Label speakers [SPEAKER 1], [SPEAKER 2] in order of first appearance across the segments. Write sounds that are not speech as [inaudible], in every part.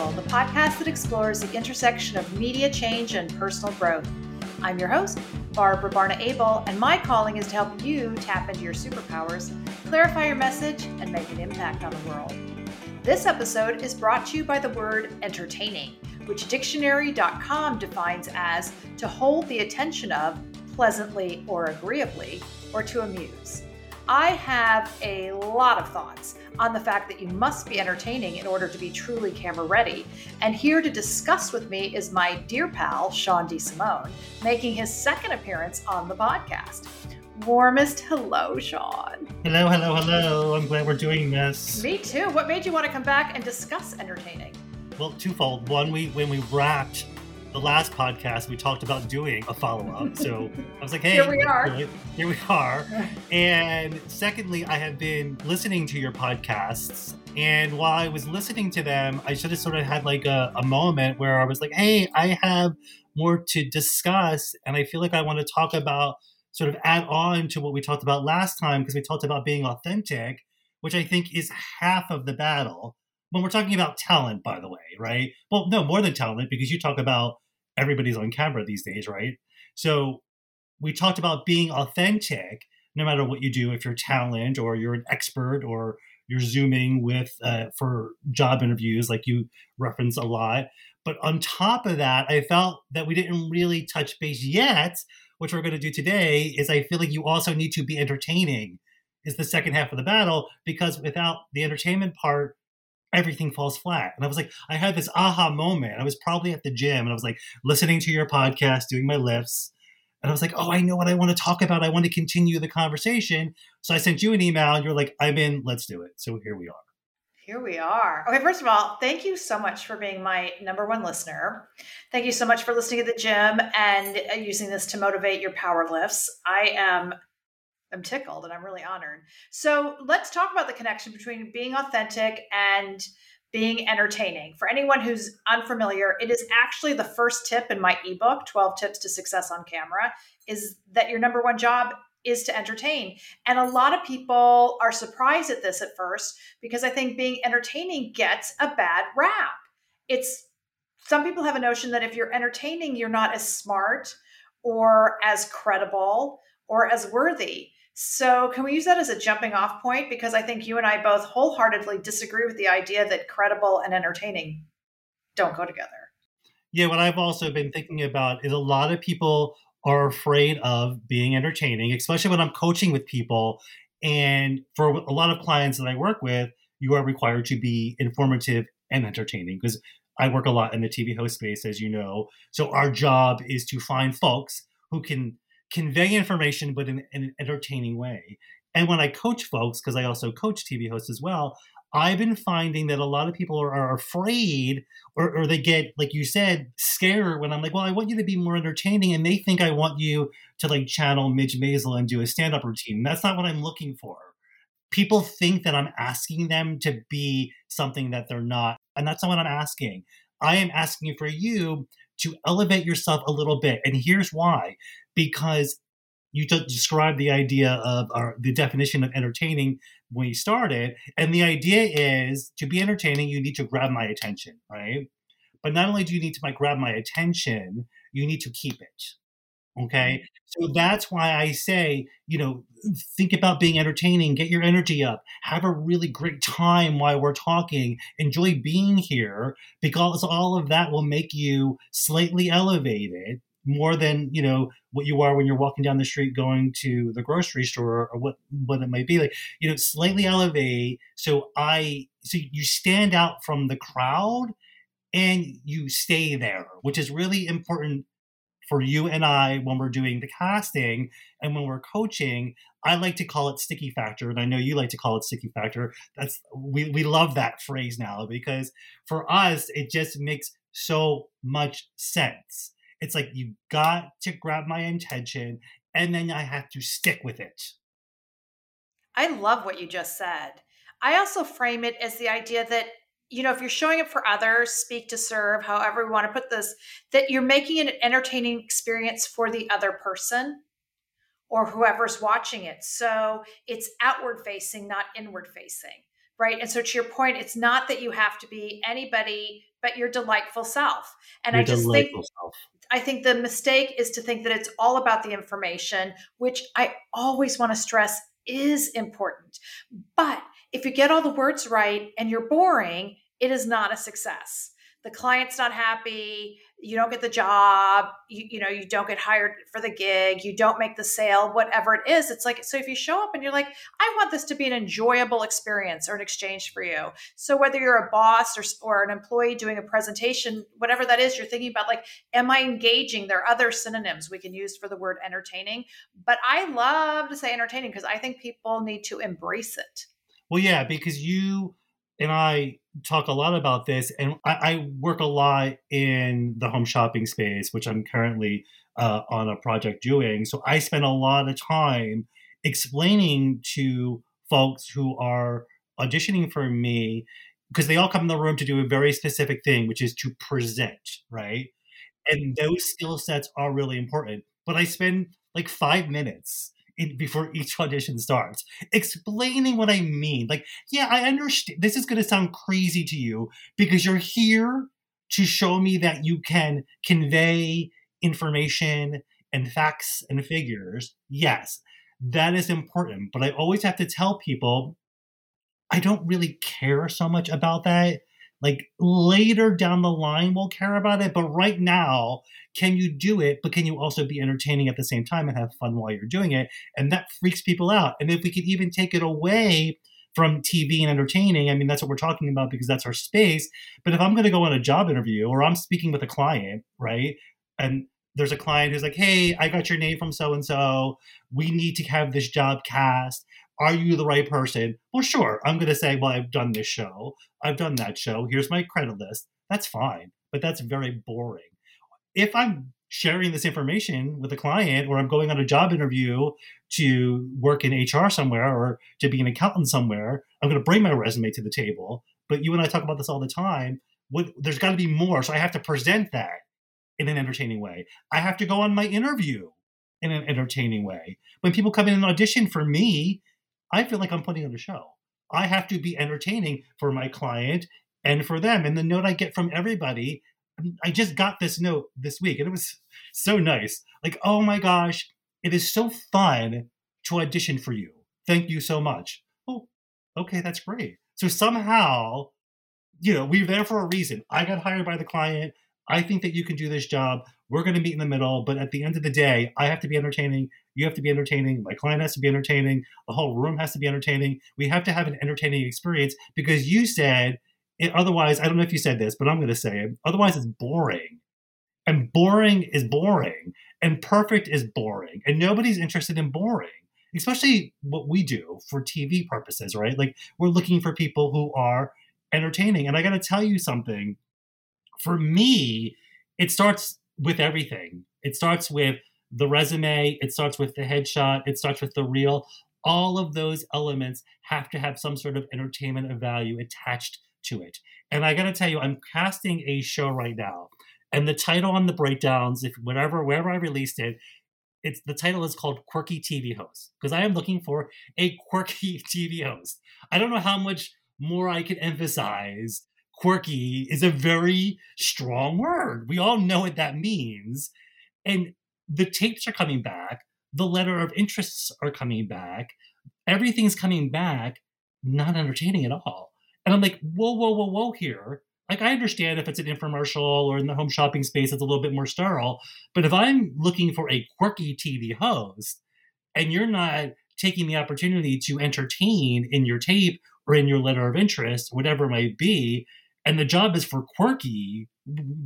[SPEAKER 1] The podcast that explores the intersection of media change and personal growth. I'm your host, Barbara Barna Abel, and my calling is to help you tap into your superpowers, clarify your message, and make an impact on the world. This episode is brought to you by the word entertaining, which dictionary.com defines as to hold the attention of pleasantly or agreeably, or to amuse. I have a lot of thoughts on the fact that you must be entertaining in order to be truly camera ready. And here to discuss with me is my dear pal, Sean DeSimone, making his second appearance on the podcast. Warmest hello, Sean.
[SPEAKER 2] Hello, hello, hello. I'm glad we're doing this.
[SPEAKER 1] Me too. What made you want to come back and discuss entertaining?
[SPEAKER 2] Well, twofold. One, we when we wrapped the last podcast, we talked about doing a follow up. So I was like, hey,
[SPEAKER 1] here we are.
[SPEAKER 2] Here we are. And secondly, I have been listening to your podcasts. And while I was listening to them, I should have sort of had like a, a moment where I was like, hey, I have more to discuss. And I feel like I want to talk about sort of add on to what we talked about last time because we talked about being authentic, which I think is half of the battle when we're talking about talent, by the way, right? Well, no, more than talent, because you talk about everybody's on camera these days, right? So we talked about being authentic, no matter what you do, if you're talent or you're an expert or you're zooming with uh, for job interviews, like you reference a lot. But on top of that, I felt that we didn't really touch base yet. Which we're going to do today is I feel like you also need to be entertaining. Is the second half of the battle because without the entertainment part, everything falls flat. And I was like, I had this aha moment. I was probably at the gym and I was like listening to your podcast, doing my lifts. And I was like, oh, I know what I want to talk about. I want to continue the conversation. So I sent you an email and you're like, I'm in, let's do it. So here we are.
[SPEAKER 1] Here we are. Okay, first of all, thank you so much for being my number one listener. Thank you so much for listening at the gym and uh, using this to motivate your power lifts. I am I'm tickled and I'm really honored. So let's talk about the connection between being authentic and being entertaining. For anyone who's unfamiliar, it is actually the first tip in my ebook, 12 Tips to Success on Camera, is that your number one job is to entertain. And a lot of people are surprised at this at first because I think being entertaining gets a bad rap. It's some people have a notion that if you're entertaining, you're not as smart or as credible or as worthy. So, can we use that as a jumping off point? Because I think you and I both wholeheartedly disagree with the idea that credible and entertaining don't go together.
[SPEAKER 2] Yeah, what I've also been thinking about is a lot of people are afraid of being entertaining, especially when I'm coaching with people. And for a lot of clients that I work with, you are required to be informative and entertaining because I work a lot in the TV host space, as you know. So our job is to find folks who can convey information but in, in an entertaining way. And when I coach folks, because I also coach TV hosts as well, I've been finding that a lot of people are, are afraid or, or, they get, like you said, scared when I'm like, well, I want you to be more entertaining. And they think I want you to like channel Midge Maisel and do a stand up routine. That's not what I'm looking for. People think that I'm asking them to be something that they're not. And that's not what I'm asking. I am asking for you to elevate yourself a little bit. And here's why because you just described the idea of our, the definition of entertaining when you started. And the idea is to be entertaining, you need to grab my attention, right? But not only do you need to like grab my attention, you need to keep it. Okay. Mm-hmm. So that's why I say, you know, think about being entertaining, get your energy up, have a really great time while we're talking, enjoy being here, because all of that will make you slightly elevated more than you know what you are when you're walking down the street going to the grocery store or what what it might be like you know slightly elevate so i so you stand out from the crowd and you stay there which is really important for you and i when we're doing the casting and when we're coaching i like to call it sticky factor and i know you like to call it sticky factor that's we, we love that phrase now because for us it just makes so much sense it's like you got to grab my attention and then I have to stick with it.
[SPEAKER 1] I love what you just said. I also frame it as the idea that you know if you're showing up for others speak to serve however we want to put this that you're making an entertaining experience for the other person or whoever's watching it so it's outward facing not inward facing right? And so to your point, it's not that you have to be anybody but your delightful self. And your I just think self. I think the mistake is to think that it's all about the information, which I always want to stress is important. But if you get all the words right and you're boring, it is not a success. The client's not happy. You don't get the job. You, you know you don't get hired for the gig. You don't make the sale whatever it is. It's like so if you show up and you're like i want this to be an enjoyable experience or an exchange for you. So whether you're a boss or, or an employee doing a presentation whatever that is you're thinking about like am i engaging? There are other synonyms we can use for the word entertaining. But i love to say entertaining because i think people need to embrace it.
[SPEAKER 2] Well yeah because you and I talk a lot about this, and I, I, work a lot in the home shopping space, which I'm currently uh, on a project doing. So I spend a lot of time explaining to folks who are auditioning for me because they all come in the room to do a very specific thing, which is to present, right? And those skill sets are really important. But I spend like five minutes before each audition starts, explaining what I mean. Like, yeah, I understand. This is going to sound crazy to you because you're here to show me that you can convey information and facts and figures. Yes, that is important. But I always have to tell people I don't really care so much about that like later down the line we'll care about it but right now can you do it but can you also be entertaining at the same time and have fun while you're doing it and that freaks people out and if we could even take it away from TV and entertaining. I mean, that's what we're talking about because that's our space. But if I'm going to go on a job interview or I'm speaking with a client, right? And there's a client who's like, hey, I got your name from so and so. We need to have this job cast are you the right person? Well, sure. I'm going to say, well, I've done this show. I've done that show. Here's my credit list. That's fine, but that's very boring. If I'm sharing this information with a client or I'm going on a job interview to work in HR somewhere or to be an accountant somewhere, I'm going to bring my resume to the table. But you and I talk about this all the time. What, there's got to be more. So I have to present that in an entertaining way. I have to go on my interview in an entertaining way. When people come in and audition for me, I feel like I'm putting on a show. I have to be entertaining for my client and for them. And the note I get from everybody, um, I just got this note this week and it was [laughs] so nice. Like, oh my gosh, it is so fun to audition for you. Thank you so much. Oh, okay, that's great. So somehow, you know, we're there for a reason. I got hired by the client. I think that you can do this job. We're going to meet in the middle. But at the end of the day, I have to be entertaining. You have to be entertaining. My client has to be entertaining. The whole room has to be entertaining. We have to have an entertaining experience because you said it, otherwise, I don't know if you said this, but I'm going to say it. Otherwise, it's boring. And boring is boring. And perfect is boring. And nobody's interested in boring, especially what we do for TV purposes, right? Like we're looking for people who are entertaining. And I got to tell you something for me, it starts with everything. It starts with the resume, it starts with the headshot, it starts with the reel. All of those elements have to have some sort of entertainment of value attached to it. And I got to tell you, I'm casting a show right now, and the title on the breakdowns, if whatever wherever I released it, it's the title is called Quirky TV Host because I am looking for a quirky [laughs] TV host. I don't know how much more I can emphasize quirky is a very strong word. We all know what that means. And the tapes are coming back, the letter of interests are coming back, everything's coming back, not entertaining at all. And I'm like, whoa, whoa, whoa, whoa, here. Like, I understand if it's an infomercial or in the home shopping space, it's a little bit more sterile. But if I'm looking for a quirky TV host and you're not taking the opportunity to entertain in your tape or in your letter of interest, whatever it might be, and the job is for quirky,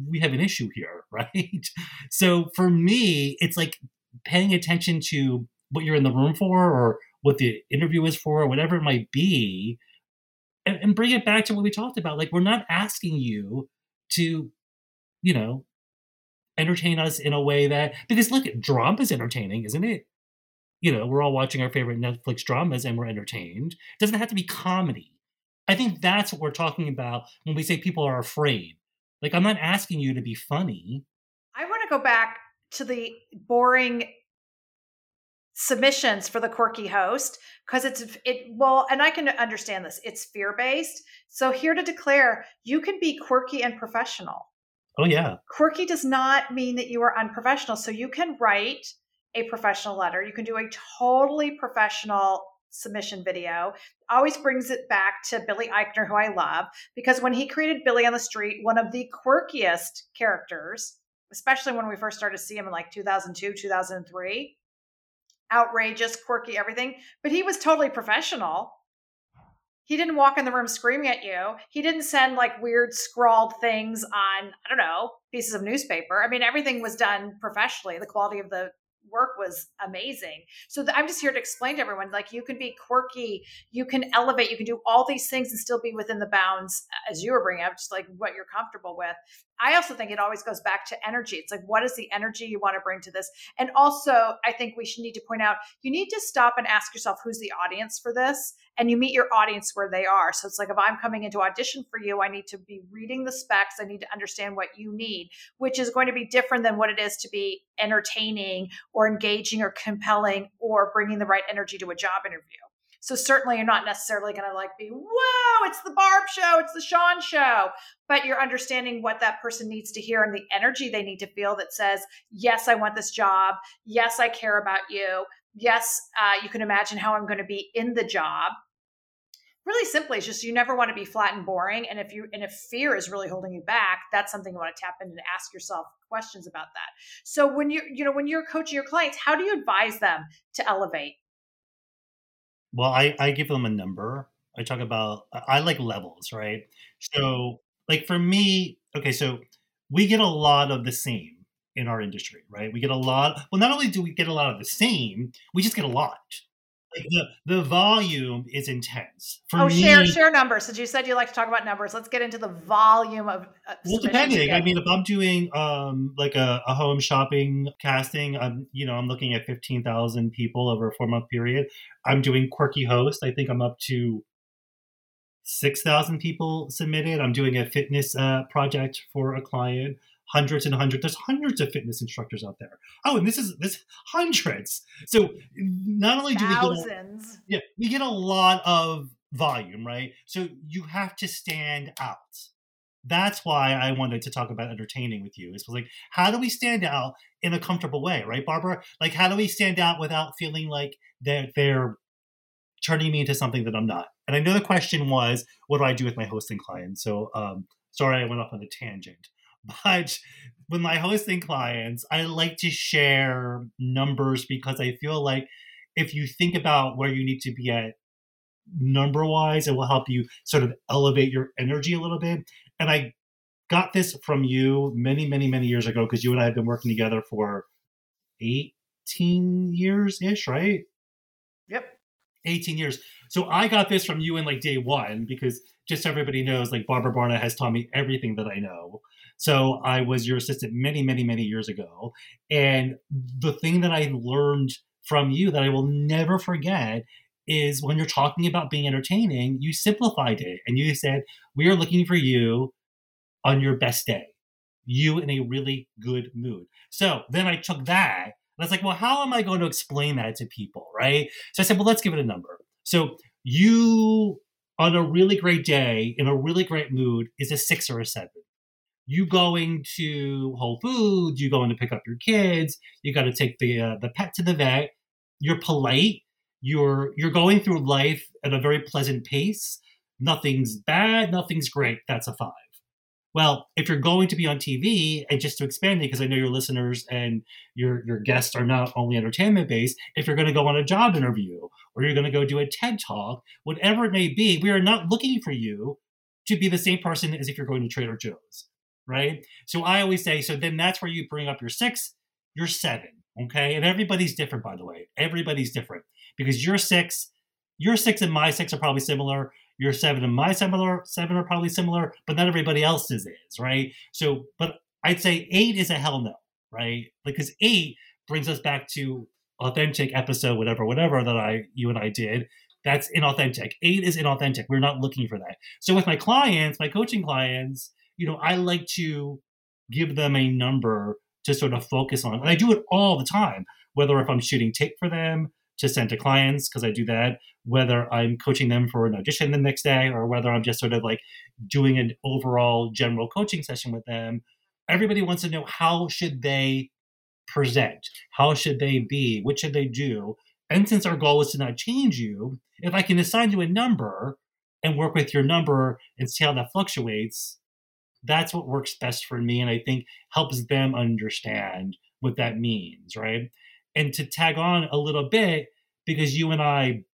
[SPEAKER 2] we have an issue here, [laughs] right? So for me, it's like paying attention to what you're in the room for or what the interview is for or whatever it might be and, and bring it back to what we talked about. Like we're not asking you to you know entertain us in a way that because look drama is entertaining isn't it? You know we're all watching our favorite netflix dramas and we're entertained. It doesn't have to be comedy I think that's what we're talking about when we say people are afraid. Like, I'm not asking you to be funny.
[SPEAKER 1] I want to go back to the boring submissions for the quirky host because it's it well and i can understand this it's fear based so here to declare you can be quirky and professional
[SPEAKER 2] oh yeah
[SPEAKER 1] quirky does not mean that you are unprofessional so you can write a professional letter you can do a totally professional submission video always brings it back to billy eichner who i love because when he created billy on the street one of the quirkiest characters especially when we first started to see him in like 2002 2003 outrageous, quirky, everything, but he was totally professional. He didn't walk in the room screaming at you. He didn't send like weird scrawled things on, I don't know, pieces of newspaper. I mean, everything was done professionally. The quality of the work was amazing. So I'm just here to explain to everyone like you can be quirky, you can elevate, you can do all these things and still be within the bounds as you were bringing up, just like what you're comfortable with. I also think it always goes back to energy. It's like, what is the energy you want to bring to this? And also, I think we should need to point out you need to stop and ask yourself who's the audience for this, and you meet your audience where they are. So it's like, if I'm coming into audition for you, I need to be reading the specs, I need to understand what you need, which is going to be different than what it is to be entertaining or engaging or compelling or bringing the right energy to a job interview. So certainly you're not necessarily going to like be, whoa, it's the Barb show, it's the Sean show, but you're understanding what that person needs to hear and the energy they need to feel that says, yes, I want this job. Yes, I care about you. Yes, uh, you can imagine how I'm going to be in the job. Really simply, it's just you never want to be flat and boring. And if you and if fear is really holding you back, that's something you want to tap in and ask yourself questions about that. So when you're, you know, when you're coaching your clients, how do you advise them to elevate?
[SPEAKER 2] Well, I, I give them a number. I talk about I like levels, right? So like for me, okay, so we get a lot of the same in our industry, right? We get a lot. Well, not only do we get a lot of the same, we just get a lot the the volume is intense.
[SPEAKER 1] For oh, me, share share numbers. Since you said you like to talk about numbers, let's get into the volume of. Uh,
[SPEAKER 2] well, depending. I mean, if I'm doing um like a, a home shopping casting, I'm you know I'm looking at fifteen thousand people over a four month period. I'm doing quirky host. I think I'm up to. 6,000 people submitted. I'm doing a fitness uh, project for a client hundreds and hundreds. There's hundreds of fitness instructors out there. Oh, and this is this hundreds. So not only do
[SPEAKER 1] Thousands.
[SPEAKER 2] we get a, yeah we get a lot of volume, right? So you have to stand out. That's why I wanted to talk about entertaining with you. It's like how do we stand out in a comfortable way, right, Barbara? Like how do we stand out without feeling like that they're, they're turning me into something that I'm not? And I know the question was, what do I do with my hosting clients? So um, sorry, I went off on a tangent. But with my hosting clients, I like to share numbers because I feel like if you think about where you need to be at number wise, it will help you sort of elevate your energy a little bit. And I got this from you many, many, many years ago because you and I have been working together for 18 years ish, right?
[SPEAKER 1] Yep.
[SPEAKER 2] 18 years. So I got this from you in like day one because just so everybody knows, like Barbara Barna has taught me everything that I know. So I was your assistant many, many, many years ago. And the thing that I learned from you that I will never forget is when you're talking about being entertaining, you simplified it and you said, We are looking for you on your best day, you in a really good mood. So then I took that and I was like, Well, how am I going to explain that to people? Right. So I said, Well, let's give it a number. So you on a really great day in a really great mood is a six or a seven you going to Whole Foods, you going to pick up your kids, you got to take the uh, the pet to the vet. You're polite. You're you're going through life at a very pleasant pace. Nothing's bad. Nothing's great. That's a five. Well, if you're going to be on TV, and just to expand it, because I know your listeners and your your guests are not only entertainment based, if you're going to go on a job interview or you're going to go do a TED talk, whatever it may be, we are not looking for you to be the same person as if you're going to Trader Joe's right? So I always say, so then that's where you bring up your six, your seven, okay? And everybody's different, by the way. Everybody's different because your six, your six and my six are probably similar. Your seven and my similar seven are probably similar, but not everybody else's is, right? So, but I'd say eight is a hell no, right? Because eight brings us back to authentic episode, whatever, whatever that I you and I did. That's inauthentic. Eight is inauthentic. We're not looking for that. So with my clients, my coaching clients, you know, I like to give them a number to sort of focus on. And I do it all the time. whether if I'm shooting tape for them to send to clients, because I do that, whether I'm coaching them for an audition the next day, or whether I'm just sort of like doing an overall general coaching session with them. Everybody wants to know how should they present? How should they be? What should they do? And since our goal is to not change you, if I can assign you a number and work with your number and see how that fluctuates, that's what works best for me. And I think helps them understand what that means, right? And to tag on a little bit, because you and I,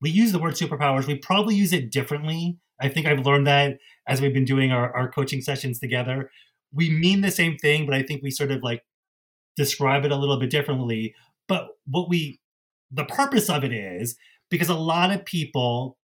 [SPEAKER 2] we use the word superpowers, we probably use it differently. I think I've learned that as we've been doing our, our coaching sessions together. We mean the same thing, but I think we sort of like describe it a little bit differently. But what we, the purpose of it is because a lot of people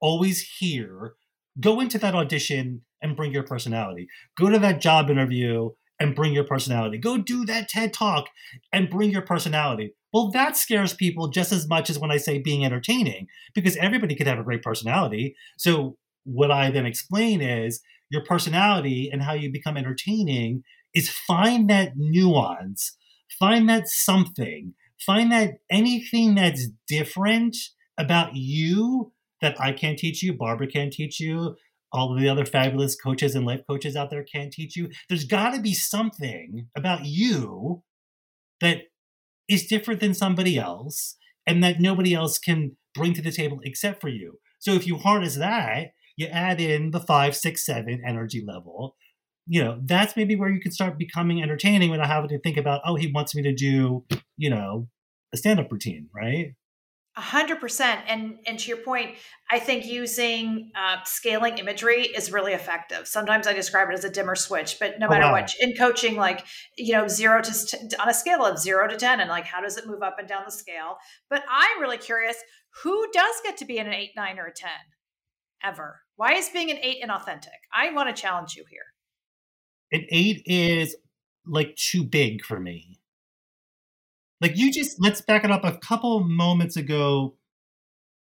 [SPEAKER 2] always hear go into that audition and bring your personality, go to that job interview and bring your personality, go do that TED talk and bring your personality. Well, that scares people just as much as when I say being entertaining, because everybody could have a great personality. So, what I then explain is your personality and how you become entertaining is find that nuance, find that something, find that anything that's different about you that I can't teach you, Barbara can't teach you, all of the other fabulous coaches and life coaches out there can't teach you. There's got to be something about you that is different than somebody else and that nobody else can bring to the table except for you. So if you harness that, you add in the five, six, seven energy level, you know, that's maybe where you can start becoming entertaining without having to think about, oh, he wants me to do, you know, a stand-up routine, right?
[SPEAKER 1] A hundred percent, and and to your point, I think using uh, scaling imagery is really effective. Sometimes I describe it as a dimmer switch, but no oh, matter wow. what, in coaching, like you know, zero to on a scale of zero to ten, and like how does it move up and down the scale? But I'm really curious, who does get to be an eight, nine, or a ten ever? Why is being an eight inauthentic? I want to challenge you here
[SPEAKER 2] an eight is like too big for me. Like you just let's back it up a couple moments ago.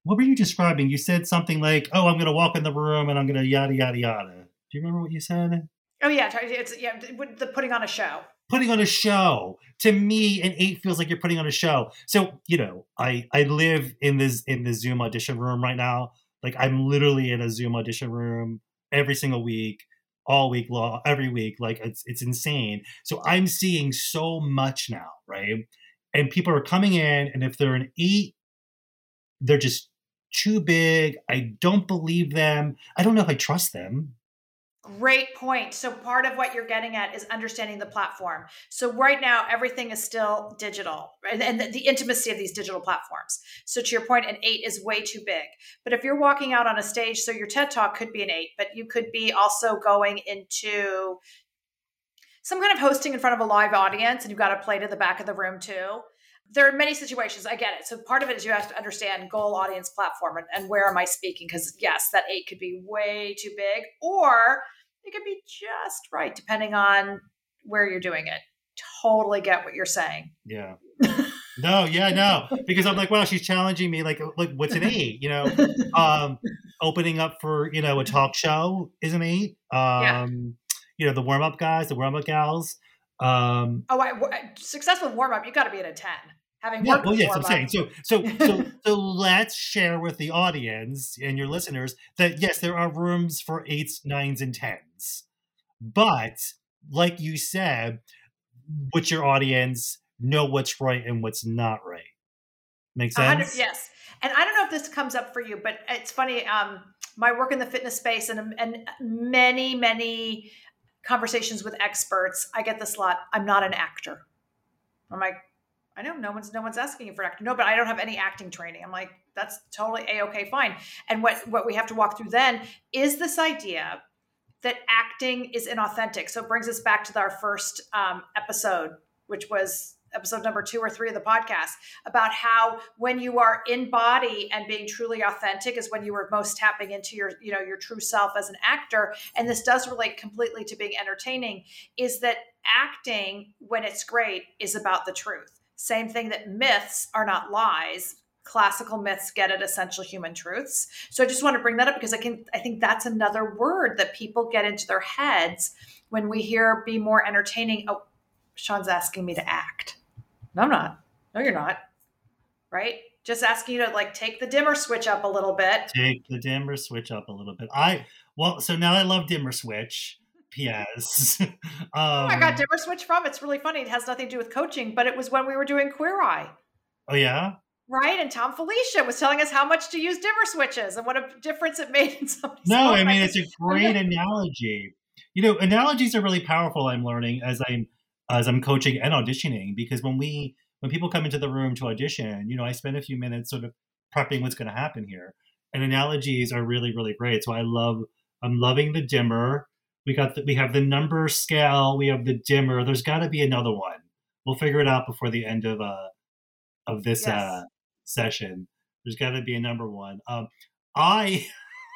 [SPEAKER 2] What were you describing? You said something like, "Oh, I'm going to walk in the room and I'm going to yada yada yada." Do you remember what you said?
[SPEAKER 1] Oh yeah, it's yeah, the putting on a show.
[SPEAKER 2] Putting on a show. To me, an eight feels like you're putting on a show. So you know, I I live in this in the Zoom audition room right now. Like I'm literally in a Zoom audition room every single week all week long, every week. Like it's it's insane. So I'm seeing so much now, right? And people are coming in, and if they're an eight, they're just too big. I don't believe them. I don't know if I trust them.
[SPEAKER 1] Great point. So, part of what you're getting at is understanding the platform. So, right now, everything is still digital and, and the, the, intimacy of these digital platforms. So, to your point, an eight is way too big. But if you're walking out on a stage, so your TED Talk could be an eight, but you could be also going into some kind of hosting in front of a live audience and you've got to play to the back of the room too. There are many situations i get it. So part of it is you have to understand goal audience platform and, and where am i speaking? Because yes that eight could be way too big or it could be just right depending on where you're doing it. Totally get what you're saying.
[SPEAKER 2] Yeah. [laughs] No yeah no because i'm like wow, she's challenging me like like what's an eight? You know? [laughs] Um opening up for you know a talk show is an eight. Um yeah. You know the warm-up guys the warm-up gals um,
[SPEAKER 1] oh, I, successful warm up, you got to be at a ten. Having
[SPEAKER 2] yeah, well, yes, I'm saying so. So, so, [laughs] so let's share with the audience and your listeners that yes, there are rooms for eights, nines, and tens, but like you said, with your audience, know what's right and what's not right. Makes sense.
[SPEAKER 1] Yes, and I don't know if this comes up for you, but it's funny. Um, my work in the fitness space and and many many conversations with experts, I get this a lot. I'm not an actor. I'm like, I know no one's no one's asking you for actor. No, but I don't have any acting training. I'm like, that's totally a okay, fine. And what what we have to walk through then is this idea that acting is inauthentic. So it brings us back to our first um, episode, which was episode number two or three of the podcast about how when you are in body and being truly authentic is when you are most tapping into your you know your true self as an actor. And this does relate completely to being entertaining is that acting when it's great is about the truth. Same thing that myths are not lies. Classical myths get at essential human truths. So i just want to bring that up because i can i think that's another word that people get into their heads when we hear be more entertaining. Oh sean's asking me to act No, I'm not. No, you're not. Right? Just asking you to like take the dimmer switch up a little bit.
[SPEAKER 2] Take the dimmer switch up a little bit. I well, so now I love dimmer switch. P.S. um,
[SPEAKER 1] oh, I got dimmer switch from. It's really funny. It has nothing to do with coaching, but it was when we were doing Queer Eye.
[SPEAKER 2] Oh yeah.
[SPEAKER 1] Right, and Thom Filicia was telling us how much to use dimmer switches and what a difference it made in [laughs] somebody's
[SPEAKER 2] No, I mean it's a great analogy. You know, analogies are really powerful. I'm learning as I'm as I'm coaching and auditioning because when we when people come into the room to audition, you know, I spend a few minutes sort of prepping what's going to happen here, and analogies are really really great. So I love I'm loving the dimmer. We got the, we have the number scale. We have the dimmer. There's got to be another one. We'll figure it out before the end of uh of this yes. uh session. There's got to be a number one. Um, I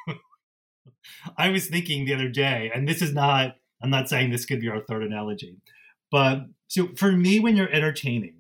[SPEAKER 2] [laughs] I was thinking the other day, and this is not. I'm not saying this could be our third analogy, but so for me, when you're entertaining,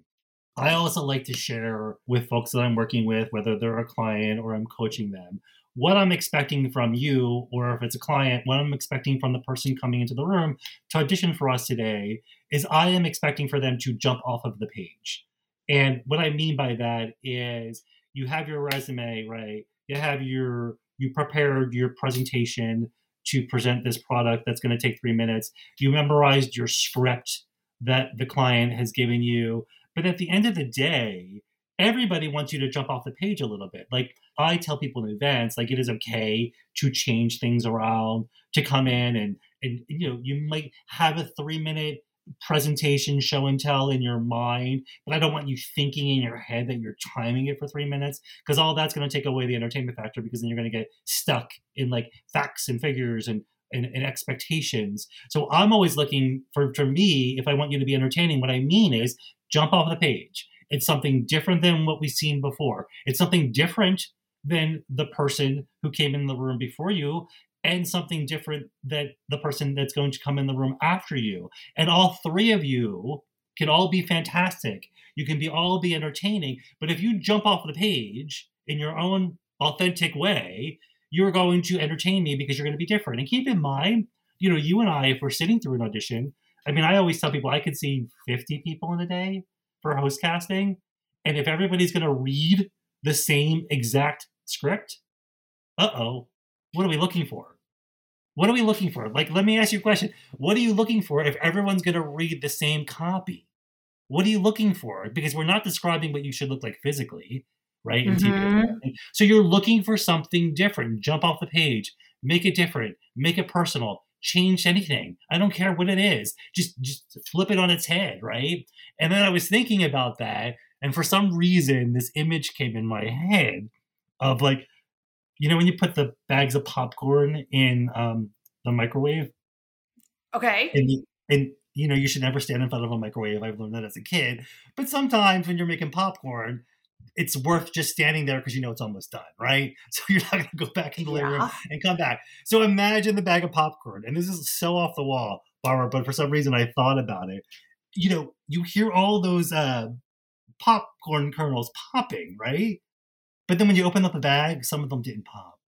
[SPEAKER 2] I also like to share with folks that I'm working with, whether they're a client or I'm coaching them, what I'm expecting from you, or if it's a client, what I'm expecting from the person coming into the room to audition for us today is I am expecting for them to jump off of the page. And what I mean by that is you have your resume, right? You have your, you prepared your presentation to present this product that's going to take three minutes. You memorized your script that the client has given you. But at the end of the day, everybody wants you to jump off the page a little bit. Like I tell people in advance, like it is okay to change things around, to come in and and you know, you might have a three minute presentation show and tell in your mind, but I don't want you thinking in your head that you're timing it for three minutes because all that's going to take away the entertainment factor because then you're going to get stuck in like facts and figures and, and, and expectations. So I'm always looking for, for me, if I want you to be entertaining, what I mean is jump off the page. It's something different than what we've seen before. It's something different than the person who came in the room before you and something different that the person that's going to come in the room after you. And all three of you can all be fantastic. You can be all be entertaining, but if you jump off the page in your own authentic way, you're going to entertain me because you're going to be different. And keep in mind, you know, you and I, if we're sitting through an audition, I mean, I always tell people I could see 50 people in a day for host casting. And if everybody's going to read the same exact script, uh oh, what are we looking for? What are we looking for? Like, let me ask you a question. What are you looking for if everyone's going to read the same copy? What are you looking for? Because we're not describing what you should look like physically, right? Mm-hmm. So you're looking for something different. Jump off the page, make it different, make it personal, change anything. I don't care what it is. Just just flip it on its head, right? And then I was thinking about that, and for some reason, this image came in my head of like you know when you put the bags of popcorn in um, the microwave
[SPEAKER 1] okay
[SPEAKER 2] and, and you know you should never stand in front of a microwave i've learned that as a kid but sometimes when you're making popcorn it's worth just standing there because you know it's almost done, right? [laughs] So you're not going to go back in the living room and come back. So imagine the bag of popcorn, and this is so off the wall, Barbara, but for some reason I thought about it. You know, you hear all those uh, popcorn kernels popping, right? But then when you open up the bag, some of them didn't pop.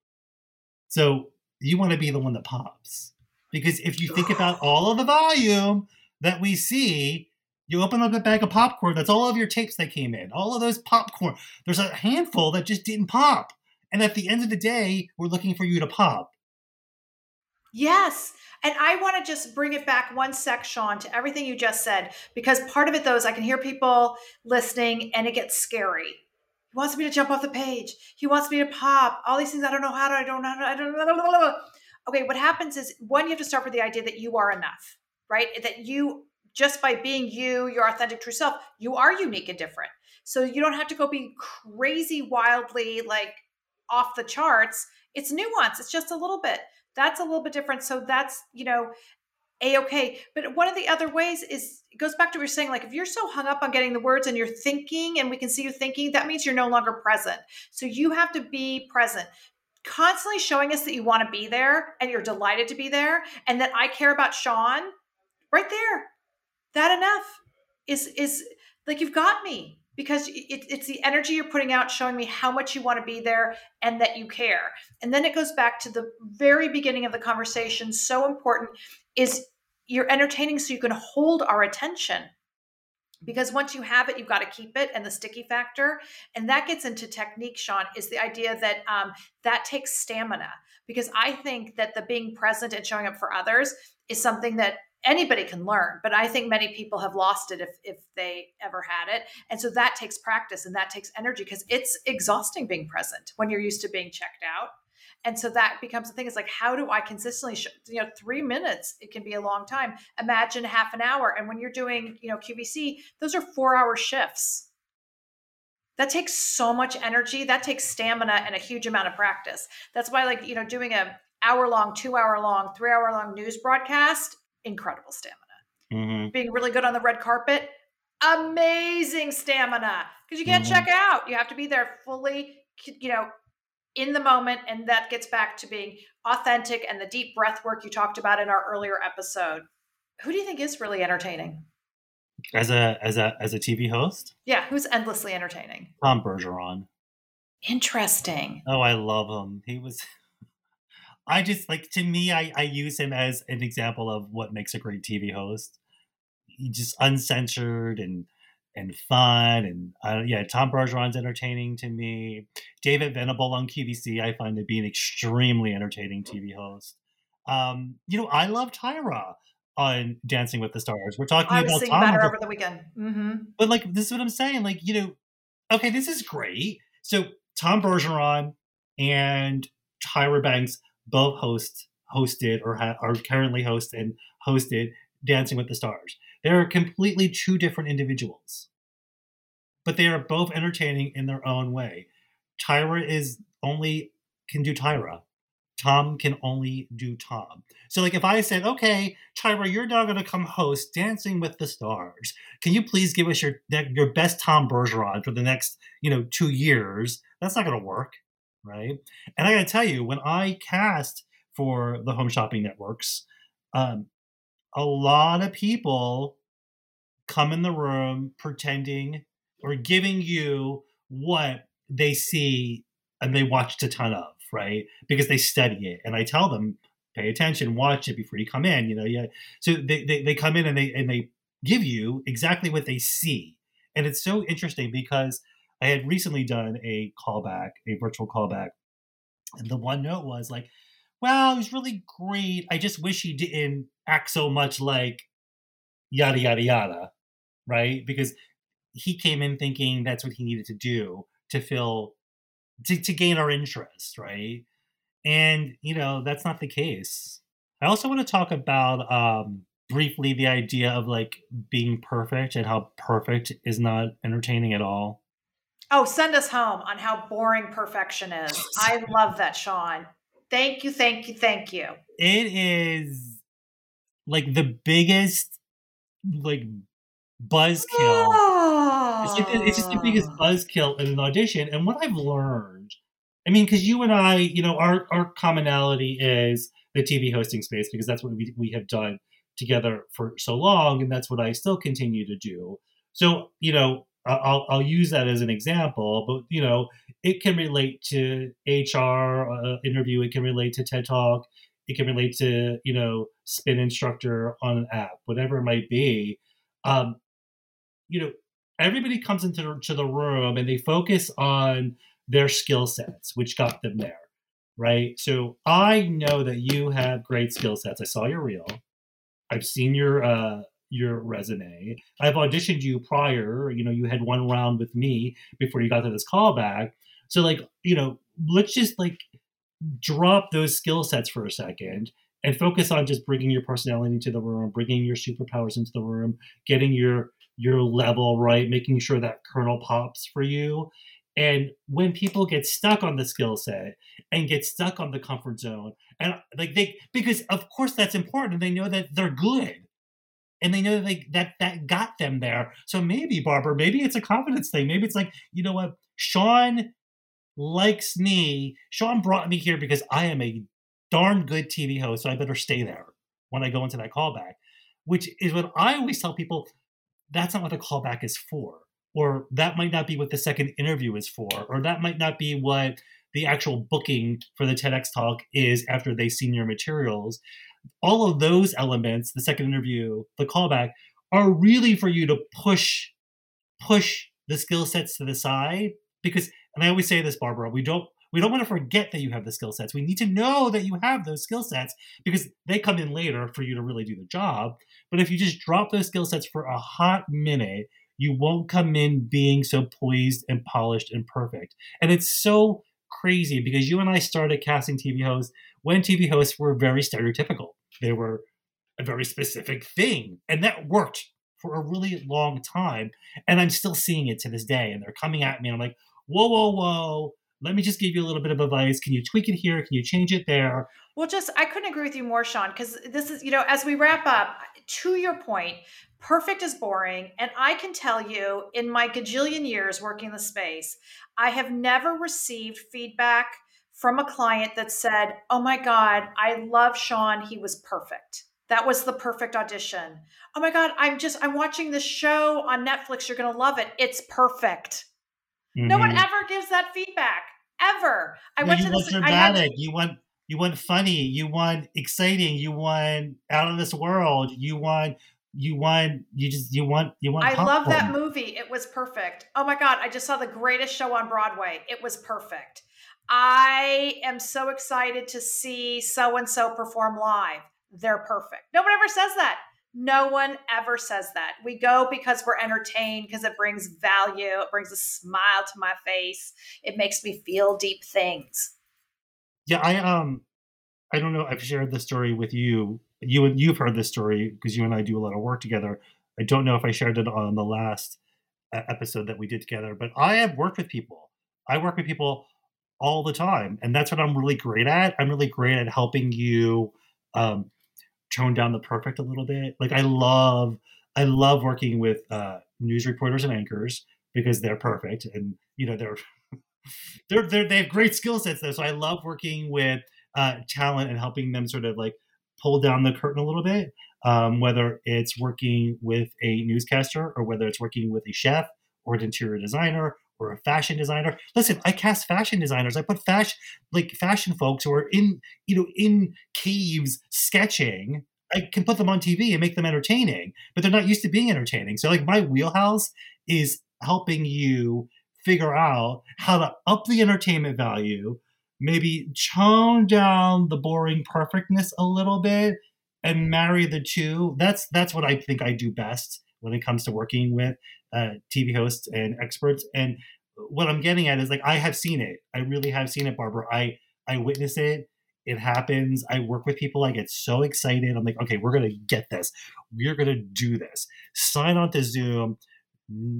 [SPEAKER 2] So you want to be the one that pops. Because if you think about [sighs] all of the volume that we see, you open up a bag of popcorn, that's all of your tapes that came in, all of those popcorn. There's a handful that just didn't pop. And at the end of the day, we're looking for you to pop.
[SPEAKER 1] Yes. And I want to just bring it back one sec, Sean, to everything you just said, because part of it, though, is I can hear people listening and it gets scary. He wants me to jump off the page. He wants me to pop. All these things I don't know how to. I don't know. I don't know. Okay, what happens is one, you have to start with the idea that you are enough, right? That you just by being you, your authentic true self, you are unique and different. So you don't have to go be crazy, wildly like off the charts. It's nuance. It's just a little bit. That's a little bit different. So that's you know a okay. But one of the other ways is it goes back to what you're saying. Like if you're so hung up on getting the words and you're thinking, and we can see you thinking, that means you're no longer present. So you have to be present. Constantly showing us that you want to be there and you're delighted to be there, and that I care about Sean. Right there, that enough is is like you've got me because it, it's the energy you're putting out showing me how much you want to be there and that you care. And then it goes back to the very beginning of the conversation so important is you're entertaining so you can hold our attention. because once you have it you've got to keep it and the sticky factor. And that gets into technique sean is the idea that um, that takes stamina. Because i think that the being present and showing up for others is something that anybody can learn but i think many people have lost it if if they ever had it. And so that takes practice and that takes energy because it's exhausting being present when you're used to being checked out. And so that becomes the thing is like how do i consistently you know three minutes it can be a long time. Imagine half an hour and when you're doing you know qvc those are four hour shifts. That takes so much energy that takes stamina and a huge amount of practice. That's why like you know doing a hour long two hour long three hour long news broadcast incredible stamina. Mm-hmm. being really good on the red carpet amazing stamina. Because you can't mm-hmm. check out. You have to be there fully you know in the moment and that gets back to being authentic and the deep breath work you talked about in our earlier episode. Who do you think is really entertaining?
[SPEAKER 2] As a as a as a tv host?
[SPEAKER 1] Yeah who's endlessly entertaining?
[SPEAKER 2] Tom bergeron.
[SPEAKER 1] Interesting.
[SPEAKER 2] Oh i love him. He was [laughs] i just like to me i i use him as an example of what makes a great tv host. He just uncensored and and fun and uh, yeah tom bergeron's entertaining to me. David venable on qvc i find to be an extremely entertaining tv host. Um, you know i love tyra on dancing with the stars. We're talking
[SPEAKER 1] I
[SPEAKER 2] was
[SPEAKER 1] about tom better over the weekend. Mm-hmm.
[SPEAKER 2] but like this is what i'm saying like you know okay this is great. So tom bergeron and tyra banks both host hosted or ha- are currently host and hosted dancing with the stars they're completely two different individuals, but they are both entertaining in their own way. Tyra is only can do Tyra. Tom can only do Tom. So, like, if I said, "Okay, Tyra, you're now going to come host Dancing with the Stars. Can you please give us your your best Tom Bergeron for the next, you know, two years?" That's not going to work, right? And I got to tell you, when I cast for the Home Shopping Networks, um, a lot of people come in the room pretending or giving you what they see and they watched a ton of, right? Because they study it. And I tell them, pay attention, watch it before you come in. You know, yeah. So they, they, they come in and they and they give you exactly what they see. And it's so interesting because I had recently done a callback, a virtual callback. And the one note was like, "Wow, he's really great. I just wish he didn't act so much like yada yada yada, right? Because he came in thinking that's what he needed to do to fill to, to gain our interest, right? And you know that's not the case. I also want to talk about um, briefly the idea of like being perfect and how perfect is not entertaining at all.
[SPEAKER 1] Oh, send us home on how boring perfection is. I love that, Sean. Thank you, thank you, thank you.
[SPEAKER 2] It is like the biggest like buzzkill. Oh. It's, like, it's, just the biggest ah. buzzkill in an audition. And what I've learned, I mean, because you and I, you know, our our commonality is the TV hosting space because that's what we we have done together for so long, and that's what I still continue to do. So, you know, I'll, I'll use that as an example, but you know, it can relate to HR uh, interview. It can relate to TED Talk. It can relate to you know, spin instructor on an app, whatever it might be. Um, you know, everybody comes into the, to the room and they focus on their skill sets, which got them there, right? So I know that you have great skill sets. I saw your reel. I've seen your uh, your resume. I've auditioned you prior. You know, you had one round with me before you got to this callback. So, like, you know, let's just like drop those skill sets for a second and focus on just bringing your personality into the room, bringing your superpowers into the room, getting your your level right, making sure that kernel pops for you. And when people get stuck on the skill set and get stuck on the comfort zone, and like they, because of course that's important, and they know that they're good and they know that they, that that got them there. So maybe Barbara, maybe it's a confidence thing. Maybe it's like you know what, Sean likes me. Sean brought me here because I am a darn good TV host, so I better stay there when I go into that callback. Which is what I always tell people. That's not what the callback is for, or that might not be what the second interview is for, or that might not be what the actual booking for the TEDx talk is after they've seen your materials all of those elements, the second interview, the callback, are really for you to push push the skill sets to the side because and I always say this Barbara we don't we don't want to forget that you have the skill sets. We need to know that you have those skill sets because they come in later for you to really do the job. But if you just drop those skill sets for a hot minute, you won't come in being so poised and polished and perfect. And it's so crazy because you and I started casting TV hosts when TV hosts were very stereotypical. They were a very specific thing, and that worked for a really long time. And I'm still seeing it to this day. And they're coming at me, and I'm like, whoa, whoa, whoa. Let me just give you a little bit of advice. Can you tweak it here? Can you change it there?
[SPEAKER 1] Well, just I couldn't agree with you more, Sean, because this is, you know, as we wrap up, to your point, perfect is boring. And I can tell you, in my gajillion years working the space, I have never received feedback from a client that said, Oh my God, I love Sean. He was perfect. That was the perfect audition. Oh my God, I'm just, I'm watching this show on Netflix. You're going to love it. It's perfect. Mm-hmm. No one mm-hmm. ever gives that feedback, ever.
[SPEAKER 2] I went you to want this, dramatic. Had, you want, you want funny. You want exciting. You want out of this world. You want you want you just you want you want
[SPEAKER 1] I popcorn. love that movie. It was perfect. Oh my god, I just saw the greatest show on Broadway. It was perfect. I am so excited to see so and so perform live. They're perfect. No one ever says that. No one ever says that. We go because we're entertained, because it brings value, it brings a smile to my face, it makes me feel deep things.
[SPEAKER 2] Yeah, I um I don't know, I've shared this story with you. You and you've heard this story because you and I do a lot of work together. I don't know if I shared it on the last episode that we did together, but I have worked with people. I work with people all the time, and that's what I'm really great at. I'm really great at helping you um, tone down the perfect a little bit. Like I love, I love working with uh, news reporters and anchors because they're perfect, and you know they're [laughs] they're, they're they have great skill sets though. So I love working with uh, talent and helping them sort of like pull down the curtain a little bit. Um, whether it's working with a newscaster or whether it's working with a chef or an interior designer or a fashion designer. Listen, I cast fashion designers. I put fashion like fashion folks who are in you know in caves sketching. I can put them on TV and make them entertaining, but they're not used to being entertaining. So like my wheelhouse is helping you figure out how to up the entertainment value maybe tone down the boring perfectness a little bit and marry the two. That's that's what I think I do best when it comes to working with uh, TV hosts and experts. And what I'm getting at is like I have seen it. I really have seen it, Barbara. I I witness it. It happens. I work with people. I get so excited. I'm like, okay, we're gonna get this. We're gonna do this. Sign on to Zoom,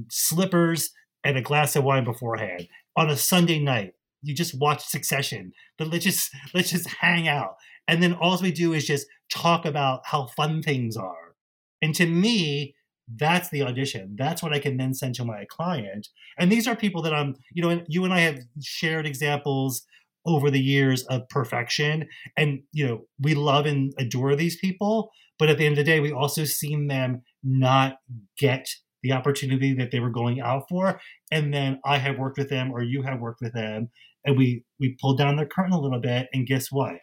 [SPEAKER 2] slippers and a glass of wine beforehand on a Sunday night you just watch Succession. But let's just [laughs] let's just hang out, and then all we do is just talk about how fun things are. And to me, that's the audition. That's what I can then send to my client. And these are people that I'm, you know, you and I have shared examples over the years of perfection, and you know, we love and adore these people. But at the end of the day, we also seen them not get the opportunity that they were going out for. And then i have worked with them or you have worked with them. And we we pulled down their curtain a little bit. And guess what?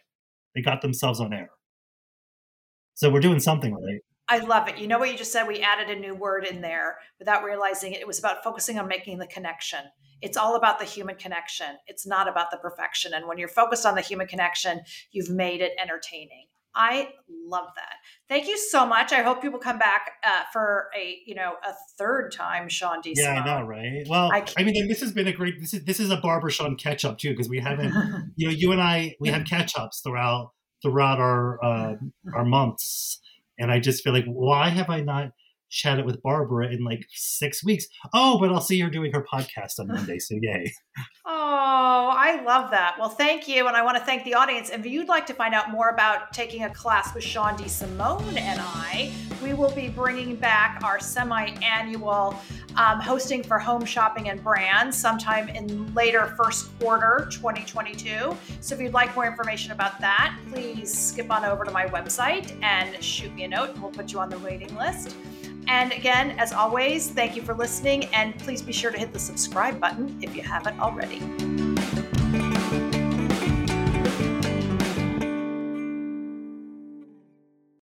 [SPEAKER 2] They got themselves on air. So we're doing something right
[SPEAKER 1] I love it. You know what you just said? We added a new word in there without realizing it. It was about focusing on making the connection. It's all about the human connection. It's not about the perfection. And when you're focused on the human connection, you've made it entertaining. I love that. Thank you so much. I hope people come back uh, for a you know a third time, Sean D.
[SPEAKER 2] Yeah, I know, right? Well, I, I, mean, this has been a great. This is this is a Barbara Sean catch up too because we haven't. [laughs] you know, you and I we have [laughs] catch ups throughout throughout our uh, our months, and I just feel like why have I not chatted with Barbara in like six weeks. Oh, but I'll see her doing her podcast on Monday. So yay. [laughs]
[SPEAKER 1] Oh, I love that. Well, thank you. And I want to thank the audience. If you'd like to find out more about taking a class with Sean D. Simone and I, we will be bringing back our semi annual um, hosting for home shopping and brands sometime in later first quarter 2022. So if you'd like more information about that, please skip on over to my website and shoot me a note and we'll put you on the waiting list. And again, as always, thank you for listening, and please be sure to hit the subscribe button if you haven't already.